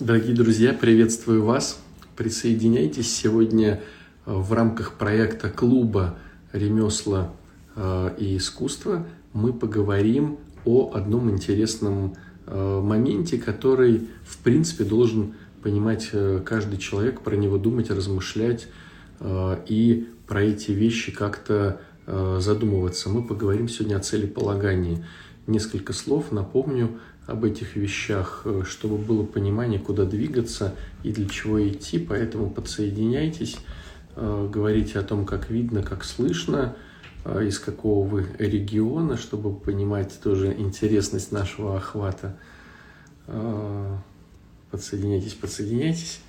Дорогие друзья, приветствую вас. Присоединяйтесь сегодня э, в рамках проекта клуба «Ремесла э, и искусство». Мы поговорим о одном интересном э, моменте, который, в принципе, должен понимать каждый человек, про него думать, размышлять и про эти вещи как-то задумываться. Мы поговорим сегодня о целеполагании. Несколько слов напомню – об этих вещах, э, чтобы было понимание, куда двигаться и для чего идти. Поэтому подсоединяйтесь, э, говорите о том, как видно, как слышно, э, из какого вы региона, чтобы понимать тоже интересность нашего охвата. Подсоединяйтесь, подсоединяйтесь.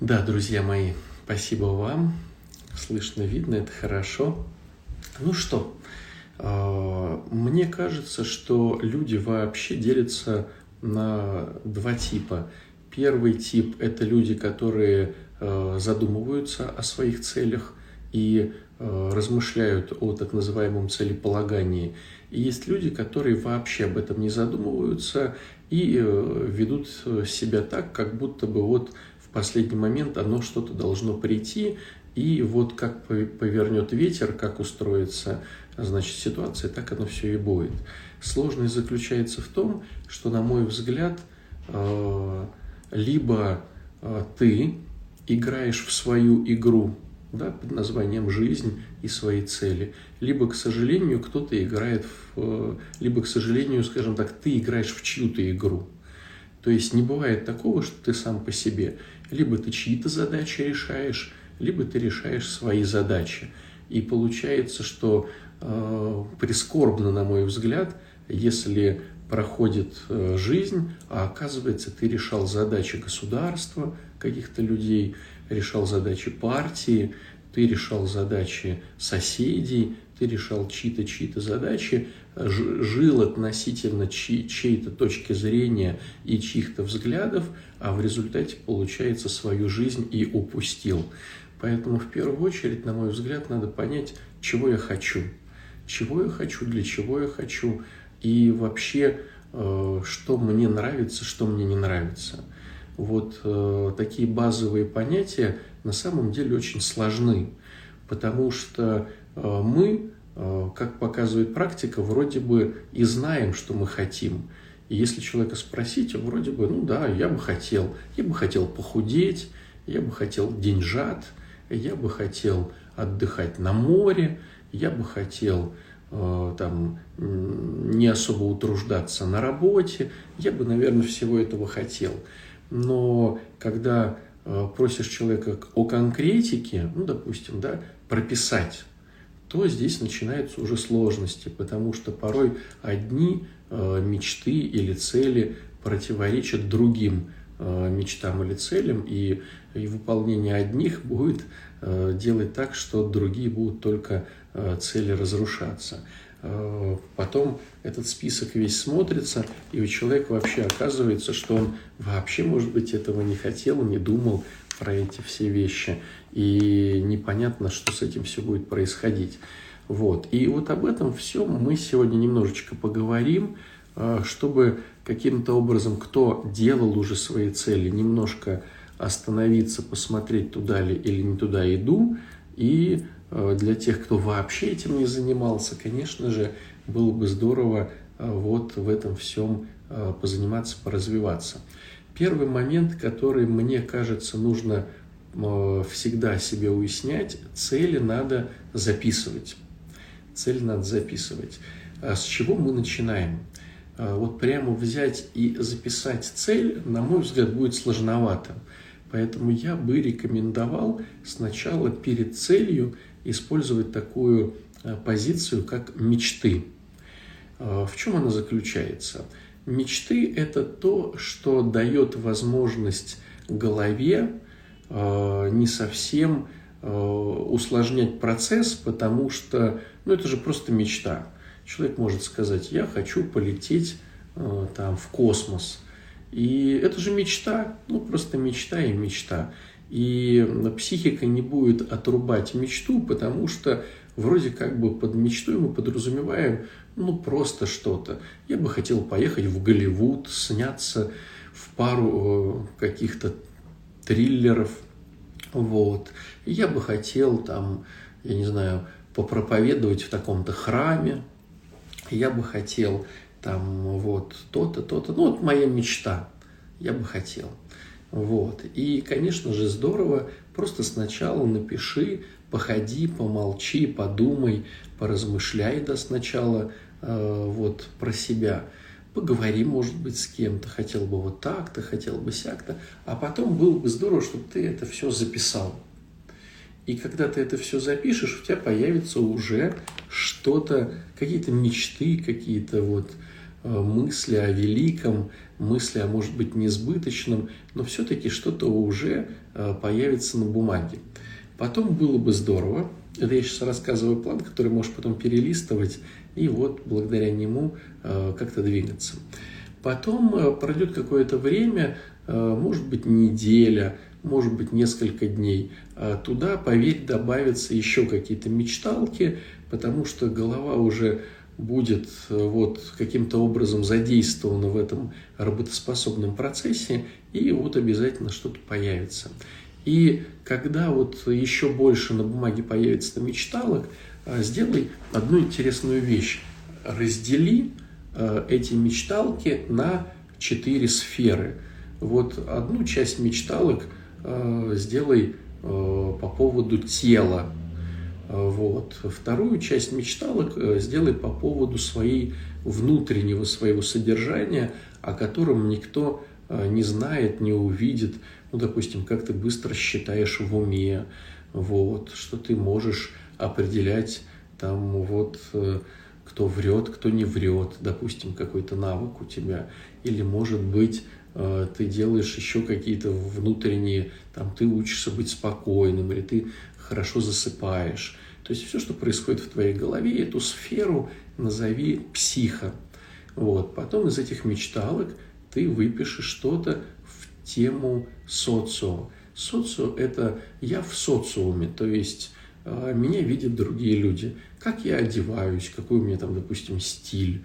Да, друзья мои, спасибо вам. Слышно, видно, это хорошо. Ну что, мне кажется, что люди вообще делятся на два типа. Первый тип – это люди, которые а, задумываются о своих целях и а, размышляют о так называемом целеполагании. И есть люди, которые вообще об этом не задумываются и ведут себя так, как будто бы вот в последний момент оно что-то должно прийти, и вот как повернет ветер, как устроится значит, ситуация, так оно все и будет. Сложность заключается в том, что, на мой взгляд, э, либо э, ты играешь в свою игру да, под названием «Жизнь» и свои цели, либо, к сожалению, кто-то играет в... Э, либо, к сожалению, скажем так, ты играешь в чью-то игру. То есть не бывает такого, что ты сам по себе. Либо ты чьи-то задачи решаешь, либо ты решаешь свои задачи. И получается, что прискорбно, на мой взгляд, если проходит э, жизнь, а оказывается, ты решал задачи государства, каких-то людей, решал задачи партии, ты решал задачи соседей, ты решал чьи-то, чьи-то задачи, жил относительно чьей- чьей-то точки зрения и чьих-то взглядов, а в результате, получается, свою жизнь и упустил. Поэтому в первую очередь, на мой взгляд, надо понять, чего я хочу. Чего я хочу, для чего я хочу, и вообще, э, что мне нравится, что мне не нравится. Вот э, такие базовые понятия на самом деле очень сложны, потому что э, мы, как показывает практика, вроде бы и знаем, что мы хотим. И если человека спросить, вроде бы, ну да, я бы хотел, я бы хотел похудеть, я бы хотел деньжат – я бы хотел отдыхать на море, я бы хотел э, там не особо утруждаться на работе, я бы, наверное, всего этого хотел. Но когда э, просишь человека о конкретике, ну, допустим, да, прописать, то здесь начинаются уже сложности, потому что порой одни э, мечты или цели противоречат другим мечтам или целям, и, и выполнение одних будет делать так, что другие будут только цели разрушаться. Потом этот список весь смотрится, и у человека вообще оказывается, что он вообще, может быть, этого не хотел, не думал про эти все вещи, и непонятно, что с этим все будет происходить. Вот. И вот об этом все мы сегодня немножечко поговорим, чтобы каким-то образом, кто делал уже свои цели, немножко остановиться, посмотреть, туда ли или не туда иду. И э, для тех, кто вообще этим не занимался, конечно же, было бы здорово э, вот в этом всем э, позаниматься, поразвиваться. Первый момент, который, мне кажется, нужно всегда себе уяснять, цели надо записывать. Цели надо записывать. А с чего мы начинаем? Вот прямо взять и записать цель, на мой взгляд, будет сложновато. Поэтому я бы рекомендовал сначала перед целью использовать такую а, позицию, как мечты. А, в чем она заключается? Мечты – это то, что дает возможность голове не совсем усложнять процесс, потому что ну, это же просто мечта. Человек может сказать, я хочу полететь э, там, в космос. И это же мечта, ну просто мечта и мечта. И психика не будет отрубать мечту, потому что вроде как бы под мечтой мы подразумеваем, ну просто что-то. Я бы хотел поехать в Голливуд, сняться в пару каких-то триллеров, вот. Я бы хотел там, я не знаю, попроповедовать в таком-то храме, я бы хотел там вот то-то, то-то, ну вот моя мечта, я бы хотел. Вот. И, конечно же, здорово, просто сначала напиши, походи, помолчи, подумай, поразмышляй да сначала э, вот про себя. Поговори, может быть, с кем-то, хотел бы вот так-то, хотел бы сяк-то, а потом было бы здорово, чтобы ты это все записал. И когда ты это все запишешь, у тебя появится уже что-то, какие-то мечты, какие-то вот э, мысли о великом, мысли о, может быть, несбыточном, но все-таки что-то уже э, появится на бумаге. Потом было бы здорово, это я сейчас рассказываю план, который можешь потом перелистывать и вот благодаря нему э, как-то двигаться. Потом пройдет какое-то время, может быть, неделя, может быть, несколько дней. Туда, поверь, добавятся еще какие-то мечталки, потому что голова уже будет э, вот каким-то образом задействована в этом работоспособном процессе, и вот обязательно что-то появится. И когда вот еще больше на бумаге появится мечталок, э, сделай одну интересную вещь. Раздели э, эти мечталки на четыре сферы. Вот одну часть мечталок – сделай по поводу тела. Э, вот. Вторую часть мечталок сделай по поводу своей внутреннего своего содержания, о котором никто не знает, не увидит. Ну, допустим, как ты быстро считаешь в уме, вот, что ты можешь определять там вот кто врет, кто не врет, допустим, какой-то навык у тебя. Или, может быть, Э, ты делаешь еще какие-то внутренние, там, ты учишься быть спокойным, или ты хорошо засыпаешь. То есть все, что происходит в твоей голове, эту сферу назови психо. Вот. Потом из этих мечталок ты выпишешь что-то в тему социо. Социо – это я в социуме, то есть э, меня видят другие люди, как я одеваюсь, какой у меня там, допустим, стиль,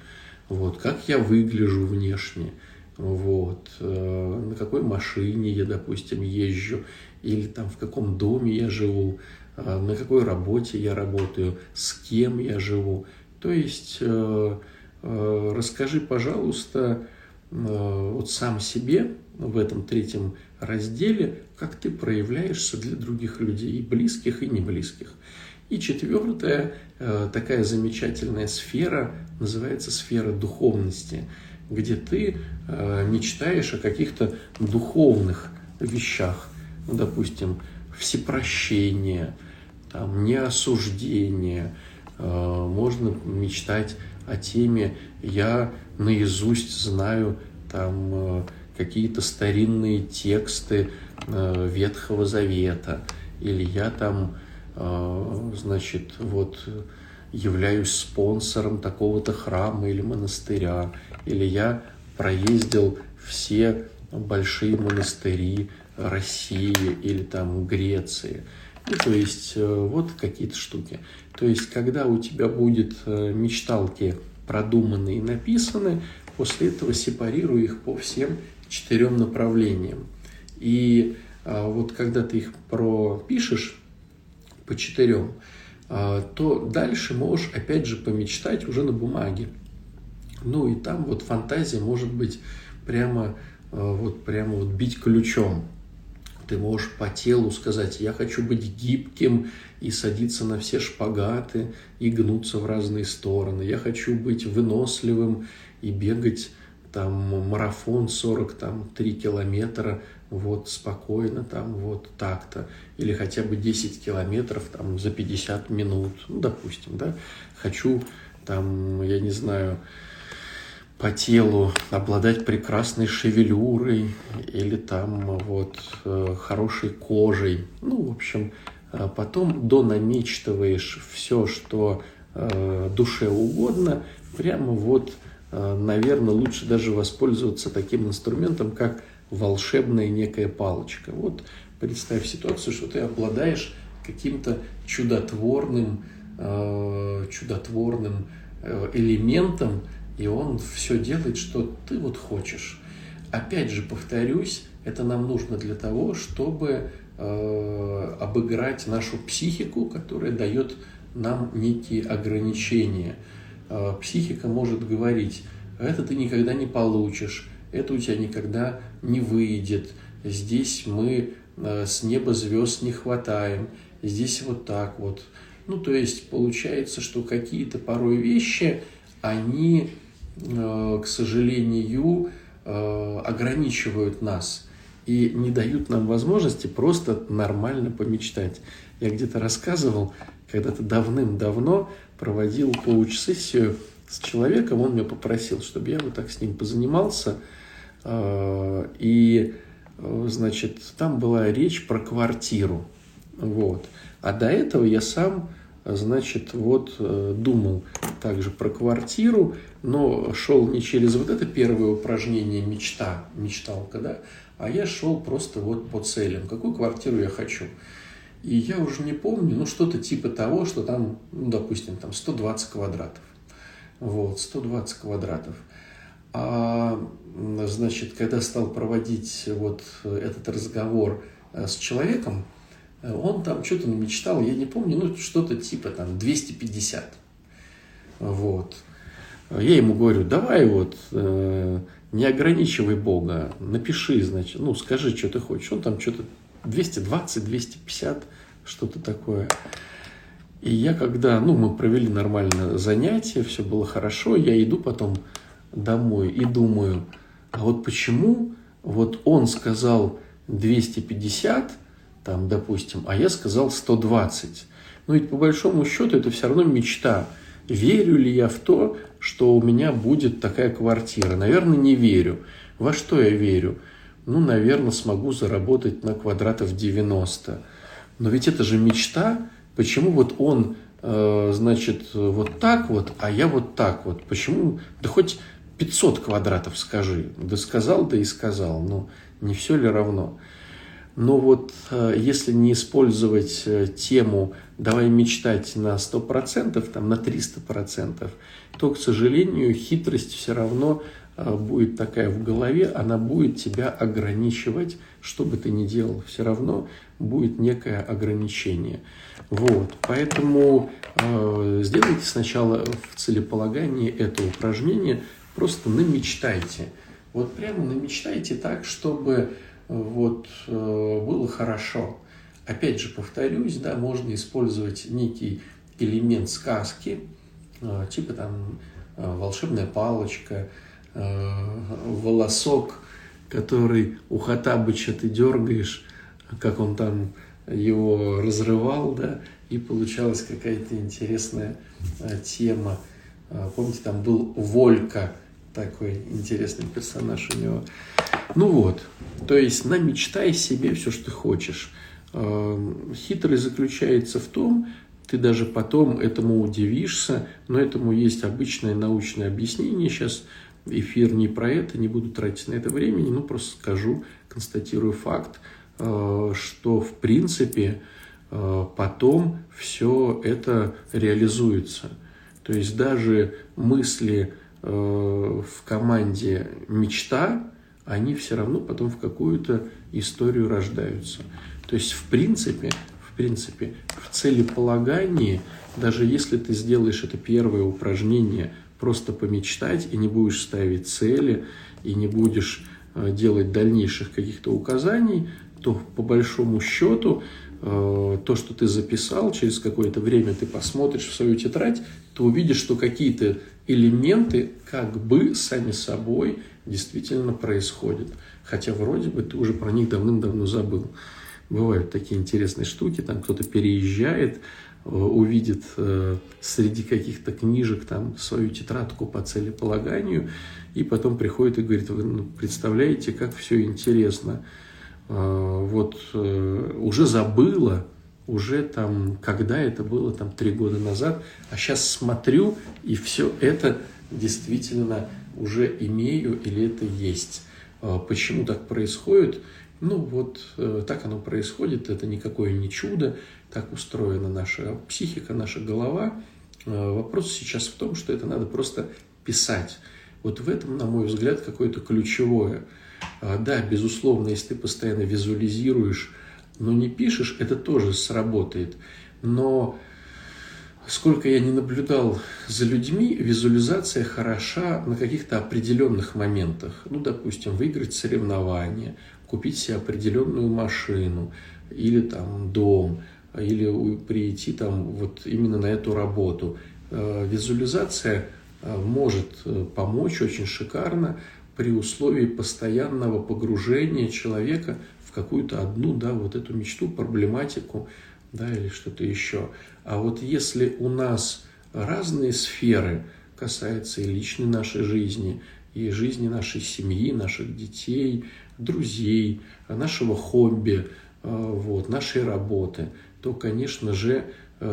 вот, как я выгляжу внешне – вот, э, на какой машине я, допустим, езжу, или там в каком доме я живу, э, на какой работе я работаю, с кем я живу. То есть э, расскажи, пожалуйста, вот сам себе в этом третьем разделе, как ты проявляешься для других людей, и близких, и неблизких. И четвертая такая замечательная сфера называется сфера духовности – где ты э, мечтаешь о каких-то духовных вещах, ну, допустим, всепрощение, там, неосуждение, э, можно мечтать о теме «я наизусть знаю там э, какие-то старинные тексты Ветхого Завета», или «я там, значит, вот являюсь спонсором такого-то храма или монастыря, или я проездил все большие монастыри России или там Греции. Ну, то есть э, вот какие-то штуки. То есть, когда у тебя будет э, мечталки продуманы и написаны, после этого сепарируй их по всем четырем направлениям. И а, вот когда ты их пропишешь по четырем, то дальше можешь опять же помечтать уже на бумаге. Ну и там вот фантазия может быть прямо а, вот прямо вот бить ключом. Ты можешь по телу сказать, я хочу быть гибким и садиться на все шпагаты и гнуться в разные стороны. Я хочу быть выносливым и бегать там марафон 40, там 3 километра вот спокойно там вот так-то, или хотя бы 10 километров там за 50 минут, ну, допустим, да, хочу там, я не знаю, по телу обладать прекрасной шевелюрой или там вот э, хорошей кожей, ну, в общем, э, потом донамечтываешь все, что э, душе угодно, прямо вот, наверное, лучше даже воспользоваться таким инструментом, как волшебная некая палочка. Вот представь ситуацию, что ты обладаешь каким-то чудотворным, чудотворным элементом, и он все делает, что ты вот хочешь. опять же, повторюсь, это нам нужно для того, чтобы э, обыграть нашу психику, которая дает нам некие ограничения. Э, психика может говорить, это ты никогда не получишь, это у тебя никогда не выйдет, здесь мы э, с неба звезд не хватаем, здесь вот так вот. Ну, то есть получается, что какие-то порой вещи, они, к сожалению, ограничивают нас и не дают нам возможности просто нормально помечтать. Я где-то рассказывал, когда-то давным-давно проводил коуч-сессию с человеком, он меня попросил, чтобы я вот так с ним позанимался. А, и, значит, там была речь про квартиру. Вот. А до этого я сам, значит, вот э, думал также про квартиру, но шел не через вот это первое упражнение мечта, мечталка, да, а я шел просто вот по целям, какую квартиру я хочу. И я уже не помню, ну что-то типа того, что там, ну, допустим, там 120 квадратов. Вот, 120 квадратов. А, значит, когда стал проводить вот этот разговор э, с человеком, э, он там что-то мечтал, я не помню, ну что-то типа там 250. Вот. Я ему говорю, давай вот, э, не ограничивай Бога, напиши, значит, ну скажи, что ты хочешь. Он там что-то 220, 250, что-то такое. И я когда, ну, мы провели нормально занятие, все было хорошо, я иду потом домой и думаю, а вот почему вот он сказал 250, там, допустим, а я сказал 120. Ну, ведь по большому счету это все равно мечта. Верю ли я в то, что у меня будет такая квартира? Наверное, не верю. Во что я верю? Ну, наверное, смогу заработать на квадратов 90. Но ведь это же мечта, Почему вот он, э, значит, вот так вот, а я вот так вот? Почему? Да хоть 500 квадратов скажи. Да сказал, да и сказал. Но не все ли равно? Но вот э, если не использовать э, тему «давай мечтать на 100%», там, на 300%, то, к сожалению, хитрость все равно будет такая в голове, она будет тебя ограничивать, что бы ты ни делал, все равно будет некое ограничение. Вот, поэтому э, сделайте сначала в целеполагании это упражнение, просто намечтайте. Вот прямо намечтайте так, чтобы э, вот э, было хорошо. Опять же, повторюсь, да, можно использовать некий элемент сказки, э, типа там э, волшебная палочка, э, волосок, который у Хатабыча ты дергаешь, как он там его разрывал, да, и получалась какая-то интересная тема. Помните, там был Волька, такой интересный персонаж у него. Ну вот, то есть намечтай себе все, что хочешь. А, хитрость заключается в том, ты даже потом этому удивишься, но этому есть обычное научное объяснение. Сейчас эфир не про это, не буду тратить на это времени, ну просто скажу, констатирую факт. Э, что в принципе э, потом все это реализуется. То есть даже мысли э, в команде мечта, они все равно потом в какую-то историю рождаются. То есть в принципе, в принципе, в целеполагании, даже если ты сделаешь это первое упражнение, просто помечтать и не будешь ставить цели, и не будешь делать дальнейших каких-то указаний, то по большому счету э, то, что ты записал, через какое-то время ты посмотришь в свою тетрадь, ты увидишь, что какие-то элементы как бы сами собой действительно происходят. Хотя вроде бы ты уже про них давным-давно забыл. Бывают такие интересные штуки, там кто-то переезжает, э, увидит э, среди каких-то книжек там свою тетрадку по целеполаганию, и потом приходит и говорит, вы ну, представляете, как все интересно. А, вот э, уже забыла, уже там, когда это было, там три года назад, а сейчас смотрю, и все это действительно уже имею или это есть. А, почему так происходит? Ну вот э, так оно происходит, это никакое не чудо, так устроена наша психика, наша голова. А, вопрос сейчас в том, что это надо просто писать. Вот в этом, на мой взгляд, какое-то ключевое – А, да, безусловно, если ты постоянно визуализируешь, но не пишешь, это тоже сработает. Но сколько я не наблюдал за людьми, визуализация хороша на каких-то определенных моментах. Ну, допустим, выиграть соревнование, купить себе определенную машину или там дом, или прийти там вот именно на эту работу. Э, визуализация э, может э, помочь очень шикарно при условии постоянного погружения человека в какую-то одну, да, вот эту мечту, проблематику, да, или что-то еще. А вот если у нас разные сферы касаются и личной нашей жизни, и жизни нашей семьи, наших детей, друзей, нашего хобби, вот, нашей работы, то, конечно же,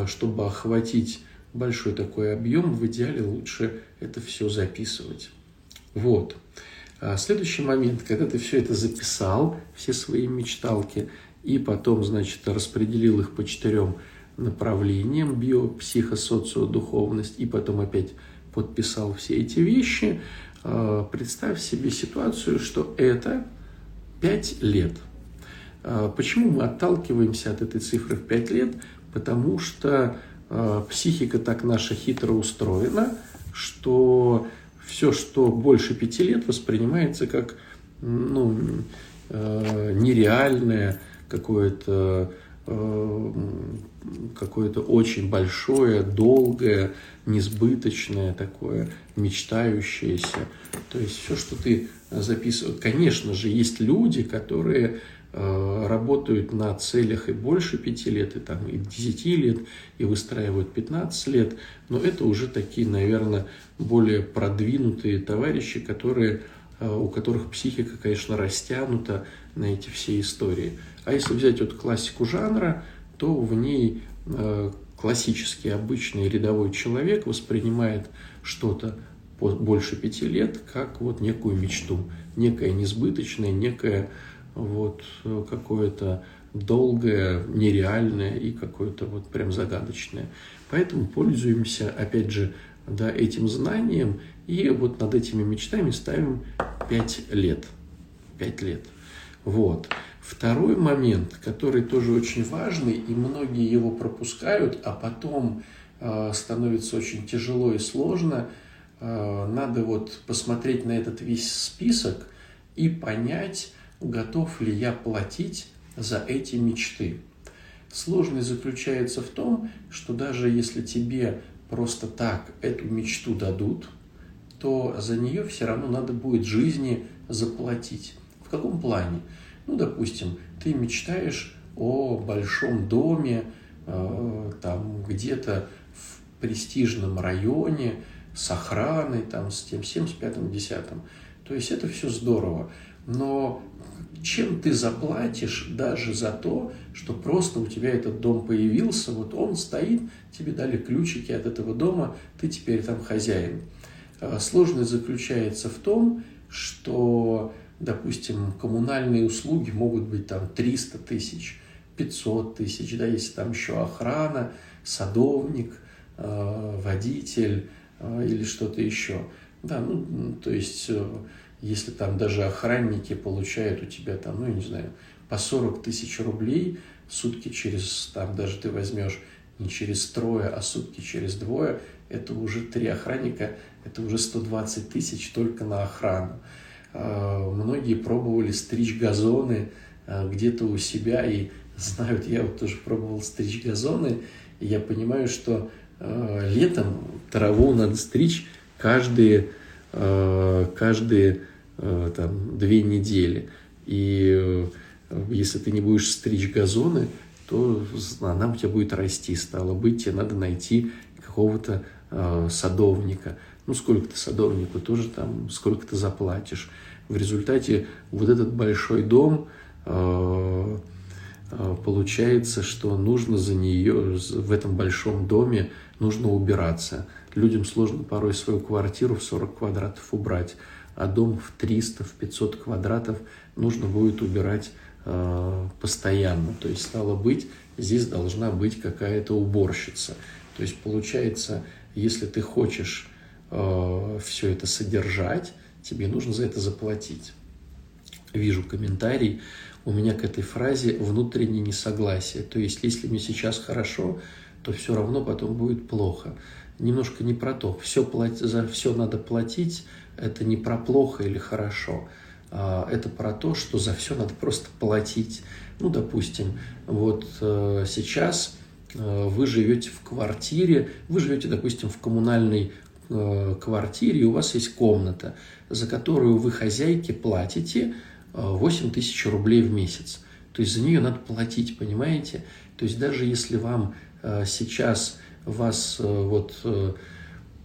чтобы охватить большой такой объем, в идеале лучше это все записывать. Вот. А следующий момент, когда ты все это записал, все свои мечталки, и потом, значит, распределил их по четырем направлениям, био, психо, социо, духовность, и потом опять подписал все эти вещи, а, представь себе ситуацию, что это 5 лет. А, почему мы отталкиваемся от этой цифры в 5 лет? Потому что Э, психика так наша хитро устроена, что все, что больше пяти лет, воспринимается как ну, нереальное, какое-то э, какое-то очень большое, долгое, несбыточное такое, мечтающееся. То есть все, что ты записываешь. Конечно же, есть люди, которые Э, работают на целях и больше пяти лет, и, там, и 10 лет, и выстраивают 15 лет, но это уже такие, наверное, более продвинутые товарищи, которые, э, у которых психика, конечно, растянута на эти все истории. А если взять вот классику жанра, то в ней э, классический, обычный рядовой человек воспринимает что-то больше пяти лет как вот некую мечту, некое несбыточное, некое вот э, какое-то долгое, нереальное и какое-то вот прям загадочное. Поэтому пользуемся, опять же, да, этим знанием и вот над этими мечтами ставим 5 лет. 5 лет. Вот. Второй момент, который тоже очень важный, и многие его пропускают, а потом э, становится очень тяжело и сложно, э, надо вот посмотреть на этот весь список и понять, готов ли я платить за эти мечты. Сложность заключается в том, что даже если тебе просто так эту мечту дадут, то за нее все равно надо будет жизни заплатить. В каком плане? Ну, допустим, ты мечтаешь о большом доме, э, там где-то в престижном районе, с охраной, там, с тем, всем, с пятым, десятым. То есть это все здорово. Но чем ты заплатишь даже за то, что просто у тебя этот дом появился, вот он стоит, тебе дали ключики от этого дома, ты теперь там хозяин. А, сложность заключается в том, что, допустим, коммунальные услуги могут быть там 300 тысяч, 500 тысяч, да, если там еще охрана, садовник, а, водитель а, или что-то еще. Да, ну, то есть э, если там даже охранники получают у тебя там, ну, я не знаю, по 40 тысяч рублей сутки через, там даже ты возьмешь не через трое, а сутки через двое, это уже три охранника, это уже 120 тысяч только на охрану. А, многие пробовали стричь газоны а, где-то у себя и знают, я вот тоже пробовал стричь газоны, и я понимаю, что а, летом траву надо стричь каждые, каждые Э, там, две недели. И э, если ты не будешь стричь газоны, то она у тебя будет расти. Стало быть, тебе надо найти какого-то э, садовника. Ну, сколько ты садовнику тоже там, сколько ты заплатишь. В результате вот этот большой дом э, э, получается, что нужно за нее, в этом большом доме нужно убираться. Людям сложно порой свою квартиру в 40 квадратов убрать а дом в 300, в 500 квадратов нужно будет убирать э, постоянно. То есть, стало быть, здесь должна быть какая-то уборщица. То есть, получается, если ты хочешь э, все это содержать, тебе нужно за это заплатить. вижу комментарий, у меня к этой фразе внутреннее несогласие. То есть, если мне сейчас хорошо, то все равно потом будет плохо. Немножко не про то. Все плат... За все надо платить. Это не про плохо или хорошо. А это про то, что за все надо просто платить. Ну, допустим, вот э, сейчас э, вы живете в квартире, вы живете, допустим, в коммунальной э, квартире, и у вас есть комната, за которую вы хозяйке платите 8 тысяч рублей в месяц. То есть за нее надо платить, понимаете? То есть даже если вам сейчас вас вот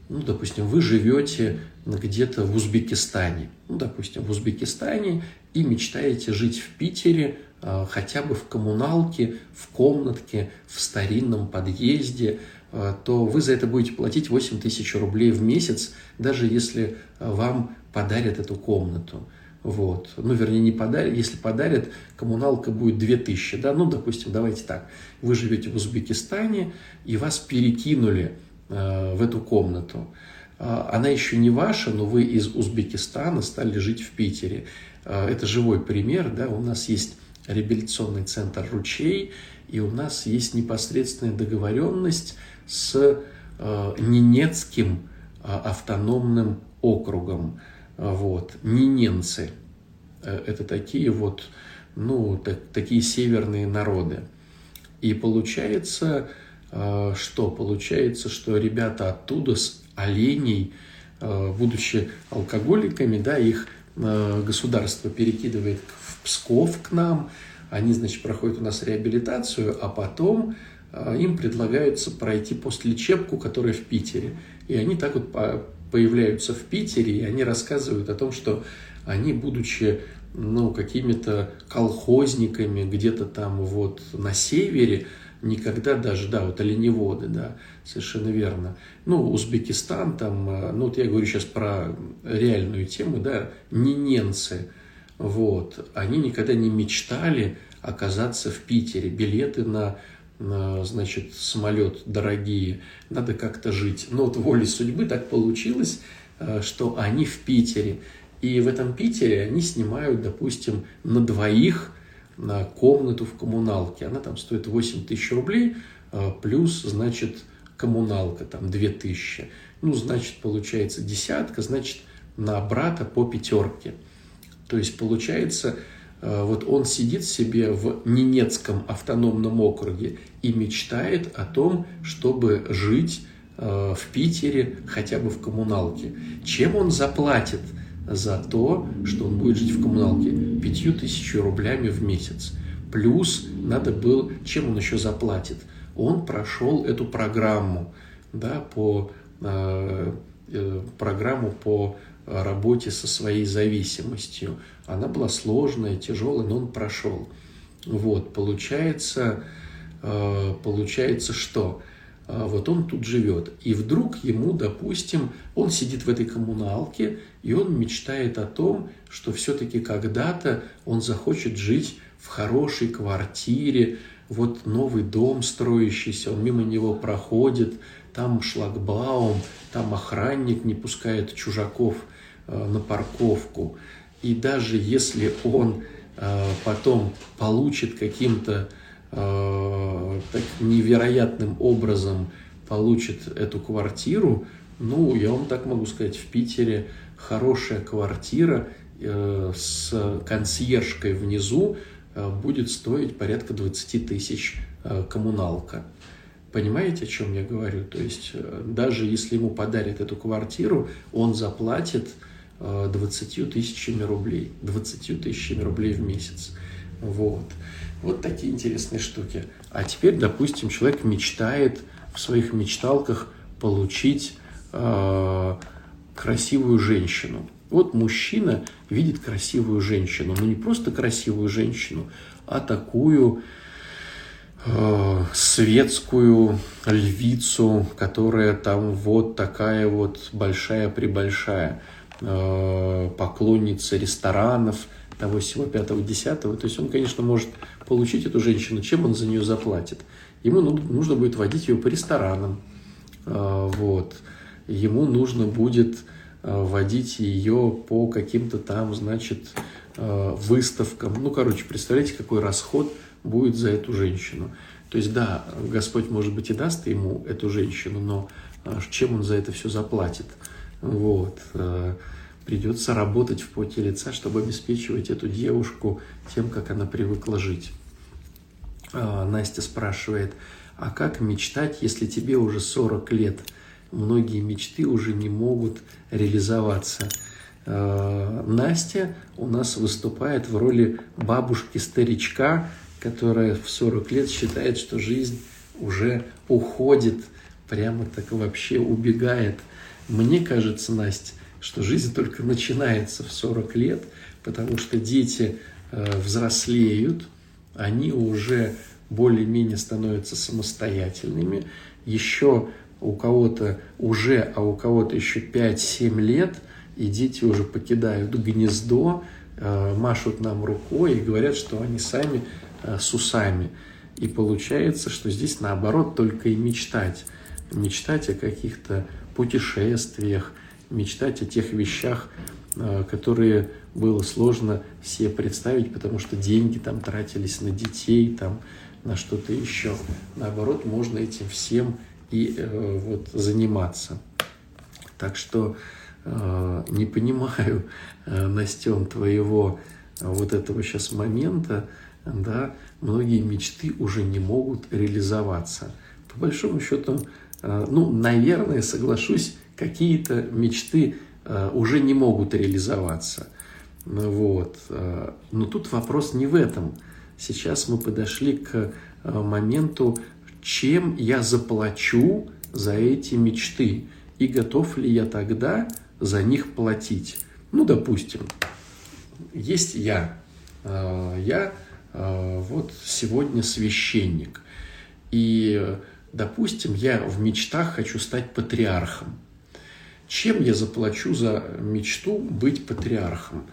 ну, допустим, вы живете где-то в Узбекистане, ну, допустим, в Узбекистане и мечтаете жить в Питере э, хотя бы в коммуналке, в комнатке, в старинном подъезде, э, то вы за это будете платить 8 тысяч рублей в месяц, даже если вам подарят эту комнату. Вот. Ну, вернее, не подарят. Если подарят, коммуналка будет 2000, да? Ну, допустим, давайте так. Вы живете в Узбекистане, и вас перекинули Э, в эту комнату. А, она еще не ваша, но вы из Узбекистана стали жить в Питере. А, это живой пример, да, у нас есть реабилитационный центр «Ручей», и у нас есть непосредственная договоренность с э, Ненецким а, автономным округом. Вот. Ниненцы э, – это такие вот, ну, так, такие северные народы. И получается, Э, что получается, что ребята оттуда с оленей, будучи алкоголиками, да, их государство перекидывает в Псков к нам, они, значит, проходят у нас реабилитацию, а потом им предлагается пройти постлечебку, которая в Питере. И они так вот появляются в Питере, и они рассказывают о том, что они, будучи ну, какими-то колхозниками где-то там вот на севере, никогда даже, да, вот оленеводы, да, совершенно верно. Ну, Узбекистан там, э, ну, вот я говорю сейчас про реальную тему, да, не ненцы, вот, они никогда не мечтали оказаться в Питере. Билеты на значит, самолет дорогие, надо как-то жить. Но вот волей судьбы так получилось, э, что они в Питере. И в этом Питере они снимают, допустим, на двоих на комнату в коммуналке. Она там стоит 8 тысяч рублей, а, плюс, значит, коммуналка там 2 тысячи. Ну, значит, получается десятка, значит, на брата по пятерке. То есть, получается, вот он сидит себе в Ненецком автономном округе и мечтает о том, чтобы жить а, в Питере хотя бы в коммуналке. Чем он заплатит – за то, что он будет жить в коммуналке пятью тысячу рублями в месяц. Плюс надо было, чем он еще заплатит? Он прошел эту программу, да, по э, э, программу по работе со своей зависимостью. Она была сложная, тяжелая, но он прошел. Вот, получается, э, получается что? А вот он тут живет. И вдруг ему, допустим, он сидит в этой коммуналке, и он мечтает о том, что все-таки когда-то он захочет жить в хорошей квартире, вот новый дом строящийся, он мимо него проходит, там шлагбаум, там охранник не пускает чужаков э, на парковку. И даже если он э, потом получит каким-то Э, так невероятным образом получит эту квартиру, ну, я вам так могу сказать, в Питере хорошая квартира э, с консьержкой внизу будет стоить порядка 20 тысяч коммуналка. Понимаете, о чем я говорю? То есть даже если ему подарят эту квартиру, он заплатит 20 тысячами рублей, 20 тысячами рублей в месяц. Вот. Вот такие интересные штуки. А теперь, допустим, человек мечтает в своих мечталках получить э, красивую женщину. Вот мужчина видит красивую женщину, но не просто красивую женщину, а такую э, светскую львицу, которая там вот такая вот большая-пребольшая, э, поклонница ресторанов, того всего пятого, десятого. То есть он, конечно, может получить эту женщину, чем он за нее заплатит. Ему нужно будет водить ее по ресторанам, а, вот. Ему нужно будет а, водить ее по каким-то там, значит, выставкам. Ну, короче, представляете, какой расход будет за эту женщину. То есть, да, Господь, может быть, и даст ему эту женщину, но чем он за это все заплатит? Вот. Придется работать в поте лица, чтобы обеспечивать эту девушку тем, как она привыкла жить. Настя спрашивает, а как мечтать, если тебе уже 40 лет? Многие мечты уже не могут реализоваться. Э, Настя у нас выступает в роли бабушки-старичка, которая в 40 лет считает, что жизнь уже уходит, прямо так вообще убегает. Мне кажется, Настя, что жизнь только начинается в 40 лет, потому что дети э, взрослеют, они уже более-менее становятся самостоятельными. Еще у кого-то уже, а у кого-то еще 5-7 лет, и дети уже покидают гнездо, э, машут нам рукой и говорят, что они сами э, с усами. И получается, что здесь наоборот только и мечтать. Мечтать о каких-то путешествиях, мечтать о тех вещах, э, которые было сложно себе представить, потому что деньги там тратились на детей, там, на что-то еще. Наоборот, можно этим всем и э, вот заниматься. Так что э, не понимаю, э, Настен, твоего э, вот этого сейчас момента, да, многие мечты уже не могут реализоваться. По большому счету, э, ну, наверное, соглашусь, какие-то мечты э, уже не могут реализоваться. Вот. Э, но тут вопрос не в этом. Сейчас мы подошли к э, моменту, чем я заплачу за эти мечты и готов ли я тогда за них платить. Ну, допустим, есть я. Я вот сегодня священник. И, допустим, я в мечтах хочу стать патриархом. Чем я заплачу за мечту быть патриархом?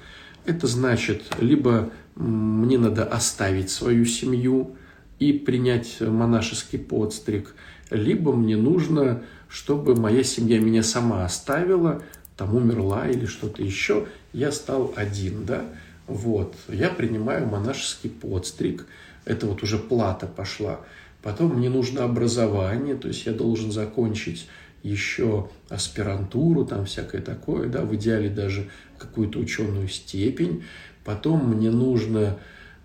Это значит, либо мне надо оставить свою семью и принять монашеский подстриг, либо мне нужно, чтобы моя семья меня сама оставила, там умерла или что-то еще, я стал один, да, вот, я принимаю монашеский подстриг, это вот уже плата пошла, потом мне нужно образование, то есть я должен закончить еще аспирантуру, там всякое такое, да, в идеале даже какую-то ученую степень. Потом мне нужно,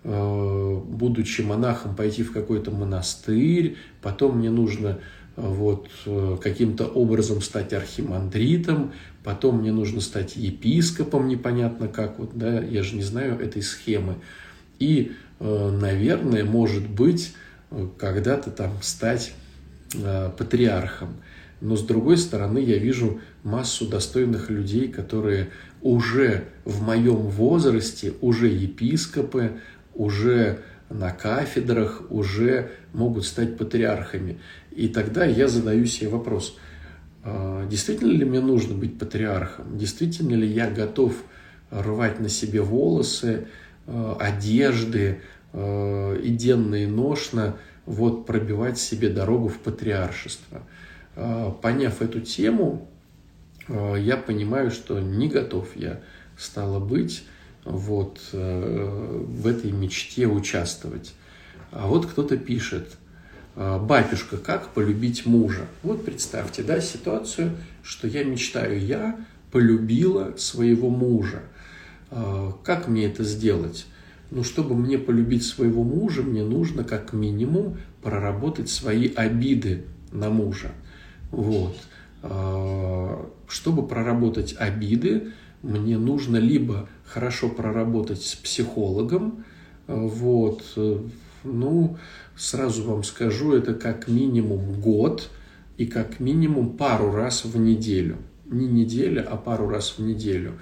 э, будучи монахом, пойти в какой-то монастырь. Потом мне нужно э, вот э, каким-то образом стать архимандритом, потом мне нужно стать епископом, непонятно как, вот, да, я же не знаю этой схемы. И, наверное, может быть, когда-то там стать патриархом. Но с другой стороны, я вижу массу достойных людей, которые уже в моем возрасте, уже епископы, уже на кафедрах, уже могут стать патриархами. И тогда я задаю себе вопрос, а, действительно ли мне нужно быть патриархом? Действительно ли я готов рвать на себе волосы, а, одежды, а, и и ношно вот пробивать себе дорогу в патриаршество – поняв эту тему, а, я понимаю, что не готов я стало быть вот э, в этой мечте участвовать. А вот кто-то пишет, «А, батюшка, как полюбить мужа? Вот представьте, да, ситуацию, что я мечтаю, я полюбила своего мужа. Как мне это сделать? Ну, чтобы мне полюбить своего мужа, мне нужно как минимум проработать свои обиды на мужа. Вот. А, чтобы проработать обиды, мне нужно либо хорошо проработать с психологом, а, вот, ну, сразу вам скажу, это как минимум год и как минимум пару раз в неделю. Не неделя, а пару раз в неделю.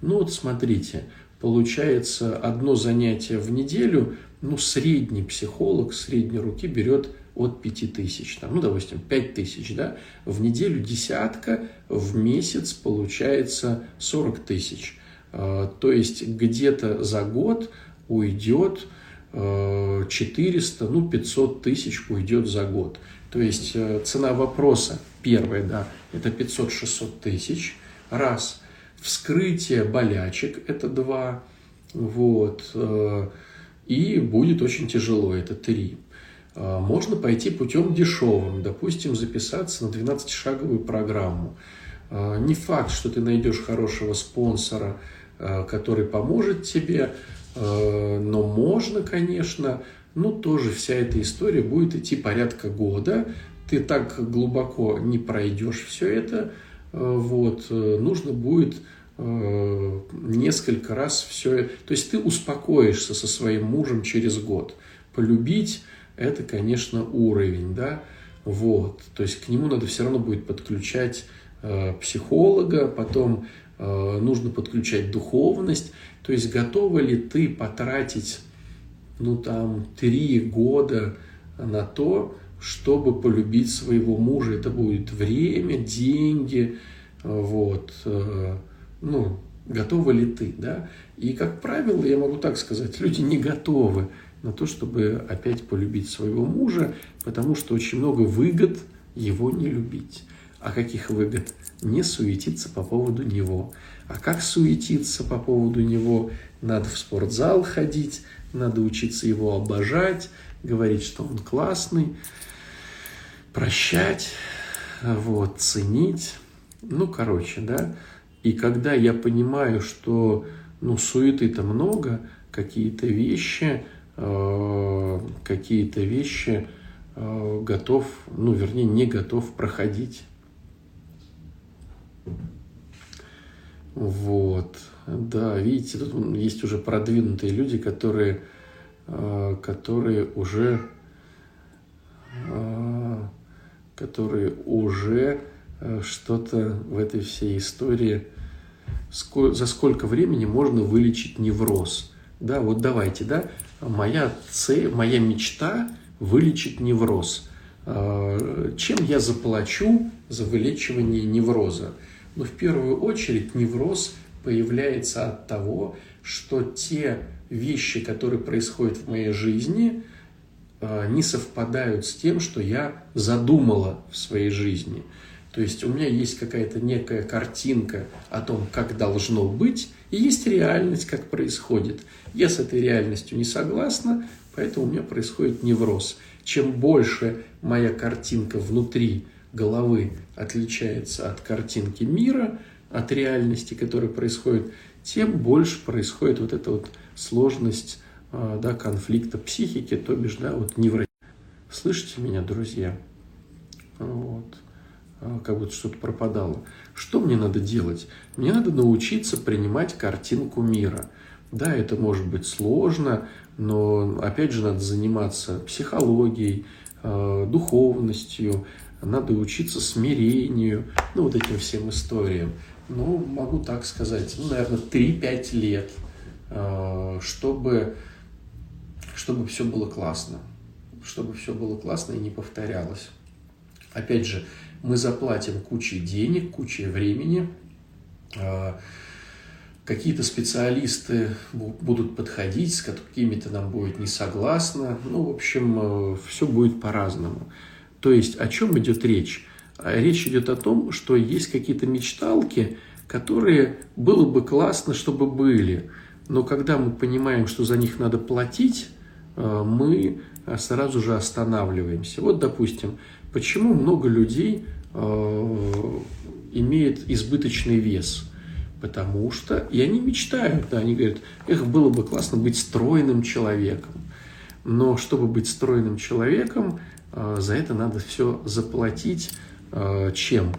Ну вот смотрите, получается одно занятие в неделю, ну средний психолог средней руки берет от 5 тысяч, там, ну, допустим, 5 тысяч, да, в неделю десятка, в месяц получается 40 тысяч. А, то есть где-то за год уйдет 400, а, ну, 500 тысяч уйдет за год. То есть э, цена вопроса, первая, да, это 500-600 тысяч, раз. Вскрытие болячек – это два. вот, э, и будет очень тяжело, это три. Э, можно пойти путем дешевым, допустим, записаться на 12-шаговую программу. Э, не факт, что ты найдешь хорошего спонсора, который поможет тебе, но можно, конечно, ну тоже вся эта история будет идти порядка года, ты так глубоко не пройдешь все это, вот, нужно будет Э, несколько раз все. То есть ты успокоишься со своим мужем через год. Полюбить – это, конечно, уровень, да, вот. То есть к нему надо все равно будет подключать э, психолога, потом э, нужно подключать духовность. То есть готова ли ты потратить, ну там, три года на то, чтобы полюбить своего мужа? Это будет время, деньги, вот. Э, ну, готова ли ты, да? И, как правило, я могу так сказать, люди не готовы на то, чтобы опять полюбить своего мужа, потому что очень много выгод его не любить. А каких выгод? Не суетиться по поводу него. А как суетиться по поводу него? Надо в спортзал ходить, надо учиться его обожать, говорить, что он классный, прощать, вот, ценить. Ну, короче, да, и когда я понимаю, что ну, суеты-то много, какие-то вещи, э, какие-то вещи э, готов, ну, вернее, не готов проходить. Вот. Да, видите, тут есть уже продвинутые люди, которые, э, которые уже, которые уже что-то в этой всей истории за сколько времени можно вылечить невроз. Да, вот давайте, да, моя цель, моя мечта вылечить невроз. А, чем я заплачу за вылечивание невроза? Ну, в первую очередь, невроз появляется от того, что те вещи, которые происходят в моей жизни, а, не совпадают с тем, что я задумала в своей жизни. То есть у меня есть какая-то некая картинка о том, как должно быть, и есть реальность, как происходит. Я с этой реальностью не согласна, поэтому у меня происходит невроз. Чем больше моя картинка внутри головы отличается от картинки мира, от реальности, которая происходит, тем больше происходит вот эта вот сложность а, да, конфликта психики, то бишь, да, вот невро... Слышите меня, друзья? Вот. А, как будто что-то пропадало. Что мне надо делать? Мне надо научиться принимать картинку мира. Да, это может быть сложно, но опять же надо заниматься психологией, а, духовностью, надо учиться смирению, ну вот этим всем историям. Ну, могу так сказать, ну, наверное, 3-5 лет, а, чтобы, чтобы все было классно, чтобы все было классно и не повторялось. Опять же, мы заплатим кучей денег, кучей времени, а, какие-то специалисты будут подходить, с какими-то нам будет не согласно. Ну, в общем, э, все будет по-разному. То есть о чем идет речь? А речь идет о том, что есть какие-то мечталки, которые было бы классно, чтобы были. Но когда мы понимаем, что за них надо платить, э, мы сразу же останавливаемся. Вот, допустим, почему много людей Э, имеет избыточный вес. Потому что, и они мечтают, да, они говорят, эх, было бы классно быть стройным человеком. Но чтобы быть стройным человеком, э, за это надо все заплатить э, чем?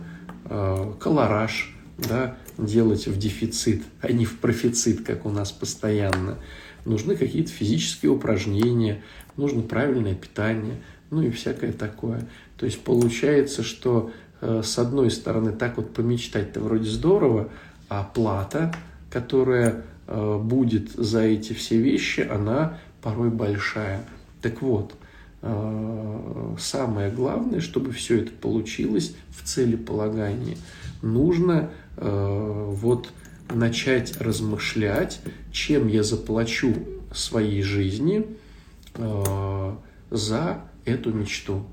Колораж, да, делать в дефицит, а не в профицит, как у нас постоянно. Нужны какие-то физические упражнения, нужно правильное питание, ну и всякое такое. То есть получается, что Э, с одной стороны, так вот помечтать-то вроде здорово, а плата, которая э, будет за эти все вещи, она порой большая. Так вот, э, самое главное, чтобы все это получилось в целеполагании, нужно вот начать размышлять, чем я заплачу своей жизни за эту мечту.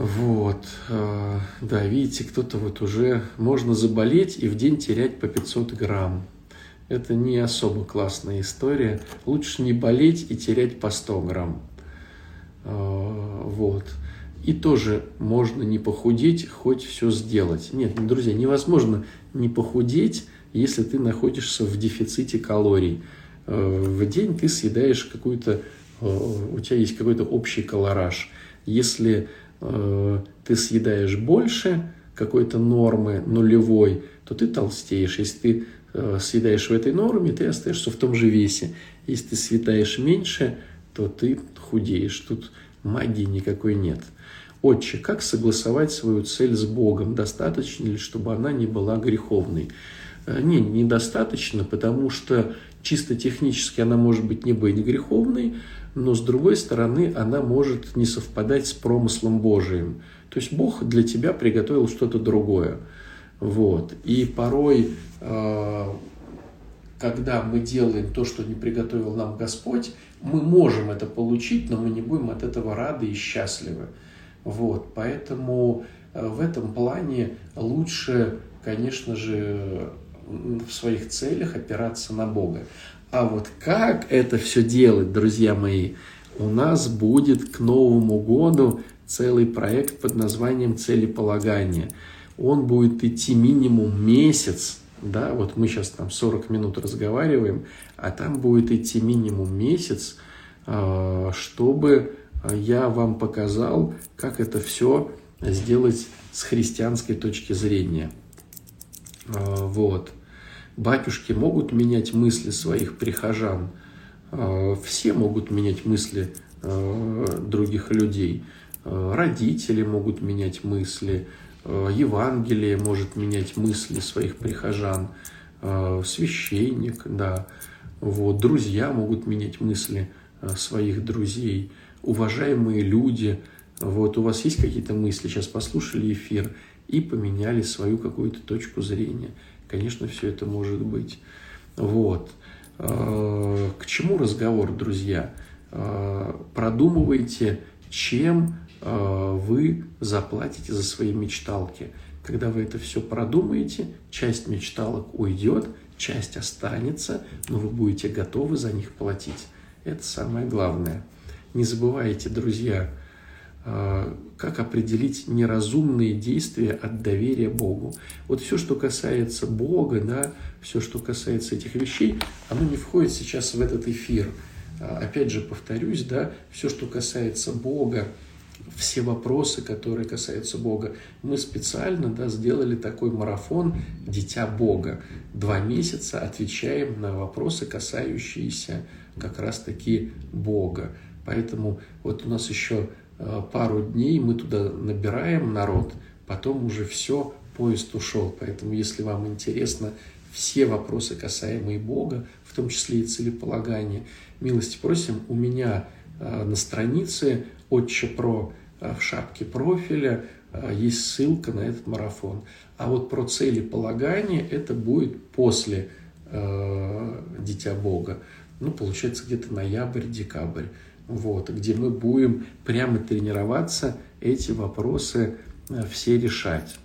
Вот, э, да, видите, кто-то вот уже можно заболеть и в день терять по 500 грамм. это не особо классная история. Лучше не болеть и терять по 100 грамм. А, вот. И тоже можно не похудеть, хоть все сделать. Нет, друзья, невозможно не похудеть, если ты находишься в дефиците калорий. А, в день ты съедаешь какую-то, у тебя есть какой-то общий колораж. Если ты съедаешь больше какой-то нормы нулевой, то ты толстеешь. Если ты съедаешь в этой норме, ты остаешься в том же весе. Если ты съедаешь меньше, то ты худеешь. Тут магии никакой нет. Отче, как согласовать свою цель с Богом? Достаточно ли, чтобы она не была греховной? Э, не, недостаточно, потому что чисто технически она может быть не быть греховной, но с другой стороны она может не совпадать с промыслом Божиим. То есть Бог для тебя приготовил что-то другое. Вот. И порой, э, когда мы делаем то, что не приготовил нам Господь, мы можем это получить, но мы не будем от этого рады и счастливы. Вот, поэтому э, в этом плане лучше, конечно же, в своих целях опираться на Бога. А вот как это все делать, друзья мои, у нас будет к Новому году целый проект под названием «Целеполагание». Он будет идти минимум месяц, да, вот мы сейчас там 40 минут разговариваем, а там будет идти минимум месяц, э, чтобы я вам показал, как это все сделать с христианской точки зрения. А, вот. Батюшки могут менять мысли своих прихожан. А, все могут менять мысли а, других людей. Родители могут менять мысли. Евангелие может менять мысли своих прихожан. Священник, да. Вот. Друзья могут менять мысли своих друзей уважаемые люди, вот у вас есть какие-то мысли, сейчас послушали эфир и поменяли свою какую-то точку зрения. Конечно, все это может быть. Вот. А, к чему разговор, друзья? А, продумывайте, чем а, вы заплатите за свои мечталки. Когда вы это все продумаете, часть мечталок уйдет, часть останется, но вы будете готовы за них платить. Это самое главное. Не забывайте, друзья, как определить неразумные действия от доверия Богу. Вот все, что касается Бога, да, все, что касается этих вещей, оно не входит сейчас в этот эфир. А, опять же, повторюсь, да, все, что касается Бога, все вопросы, которые касаются Бога. Мы специально да, сделали такой марафон «Дитя Бога». Два месяца отвечаем на вопросы, касающиеся как раз-таки Бога. Поэтому вот у нас еще э, пару дней мы туда набираем народ, потом уже все, поезд ушел. Поэтому, если вам интересно все вопросы, касаемые Бога, в том числе и целеполагания, милости просим, у меня э, на странице Отче Про э, в шапке профиля есть ссылка на этот марафон. А вот про целеполагание это будет после Дитя Бога. Ну, получается, где-то ноябрь-декабрь вот, где мы будем прямо тренироваться эти вопросы э, все решать.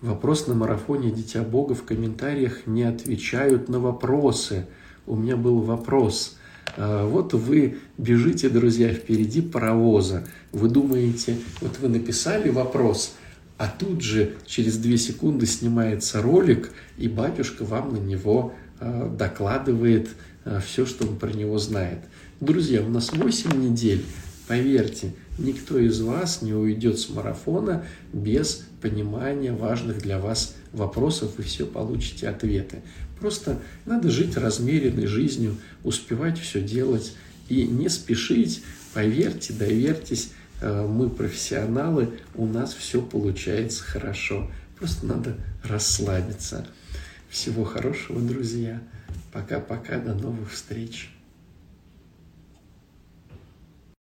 Вопрос на марафоне «Дитя Бога» в комментариях не отвечают на вопросы. У меня был вопрос. Э, вот вы бежите, друзья, впереди паровоза. Вы думаете, вот вы написали вопрос, а тут же через две секунды снимается ролик, и батюшка вам на него э, докладывает все, что он про него знает. Друзья, у нас 8 недель. Поверьте, никто из вас не уйдет с марафона без понимания важных для вас вопросов, и все получите ответы. Просто надо жить размеренной жизнью, успевать все делать и не спешить. Поверьте, доверьтесь, э, мы профессионалы, у нас все получается хорошо. Просто надо расслабиться. Всего хорошего, друзья. Пока-пока, до новых встреч.